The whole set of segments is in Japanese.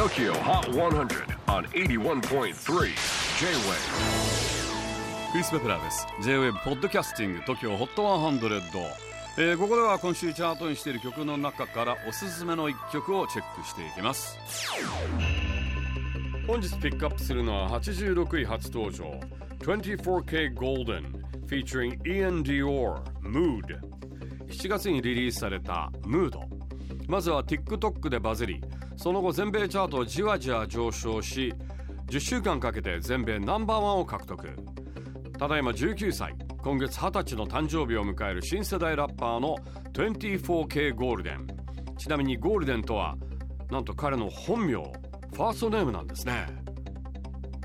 TOKYO HOT 100 on 81.3 J-WAVE. クリス・ベプラーです。J-WAVE ポッドキャスティング TOKYO HOT 100、えー、ここでは今週チャートにしている曲の中からおすすめの一曲をチェックしていきます。本日ピックアップするのは86位初登場。24K Golden featuring Ian Dior Mood 7月にリリースされた Mood まずは TikTok でバズりその後全米チャートをじわじわ上昇し10週間かけて全米ナンバーワンを獲得。ただいま19歳今月20歳の誕生日を迎える新世代ラッパーの 24K ゴールデン。ちなみにゴールデンとはなんと彼の本名ファーストネームなんですね。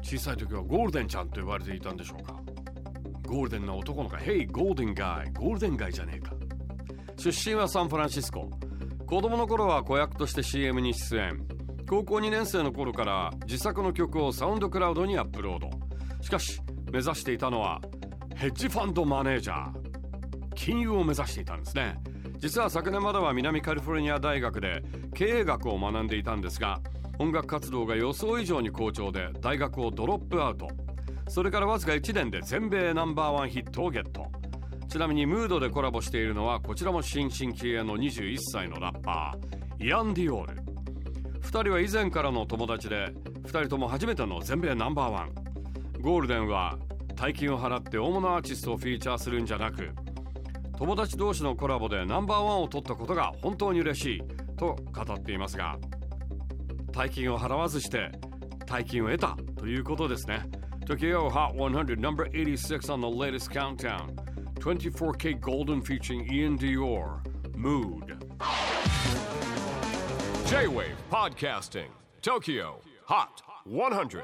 小さい時はゴールデンちゃんと呼ばれていたんでしょうか。ゴールデンな男の子。Hey ゴールデンガイゴールデンガイじゃねえか。出身はサンフランシスコ。子供の頃は子役として CM に出演。高校2年生の頃から自作の曲をサウンドクラウドにアップロード。しかし目指していたのはヘッジファンドマネージャー。金融を目指していたんですね。実は昨年までは南カリフォルニア大学で経営学を学んでいたんですが音楽活動が予想以上に好調で大学をドロップアウト。それからわずか1年で全米ナンバーワンヒットをゲット。ちなみにムードでコラボしているのはこちらも新進気鋭の21歳のラッパーイアン・ディオール。2人は以前からの友達で2人とも初めての全米ナンバーワン。ゴールデンは大金を払って大物アーティストをフィーチャーするんじゃなく友達同士のコラボでナンバーワンを取ったことが本当に嬉しいと語っていますが大金を払わずして大金を得たということですね。Tokyo Hot 100 number 86 on the latest countdown 24K Golden featuring Ian Dior Mood. J-WAVE PODCASTING TOKYO HOT 100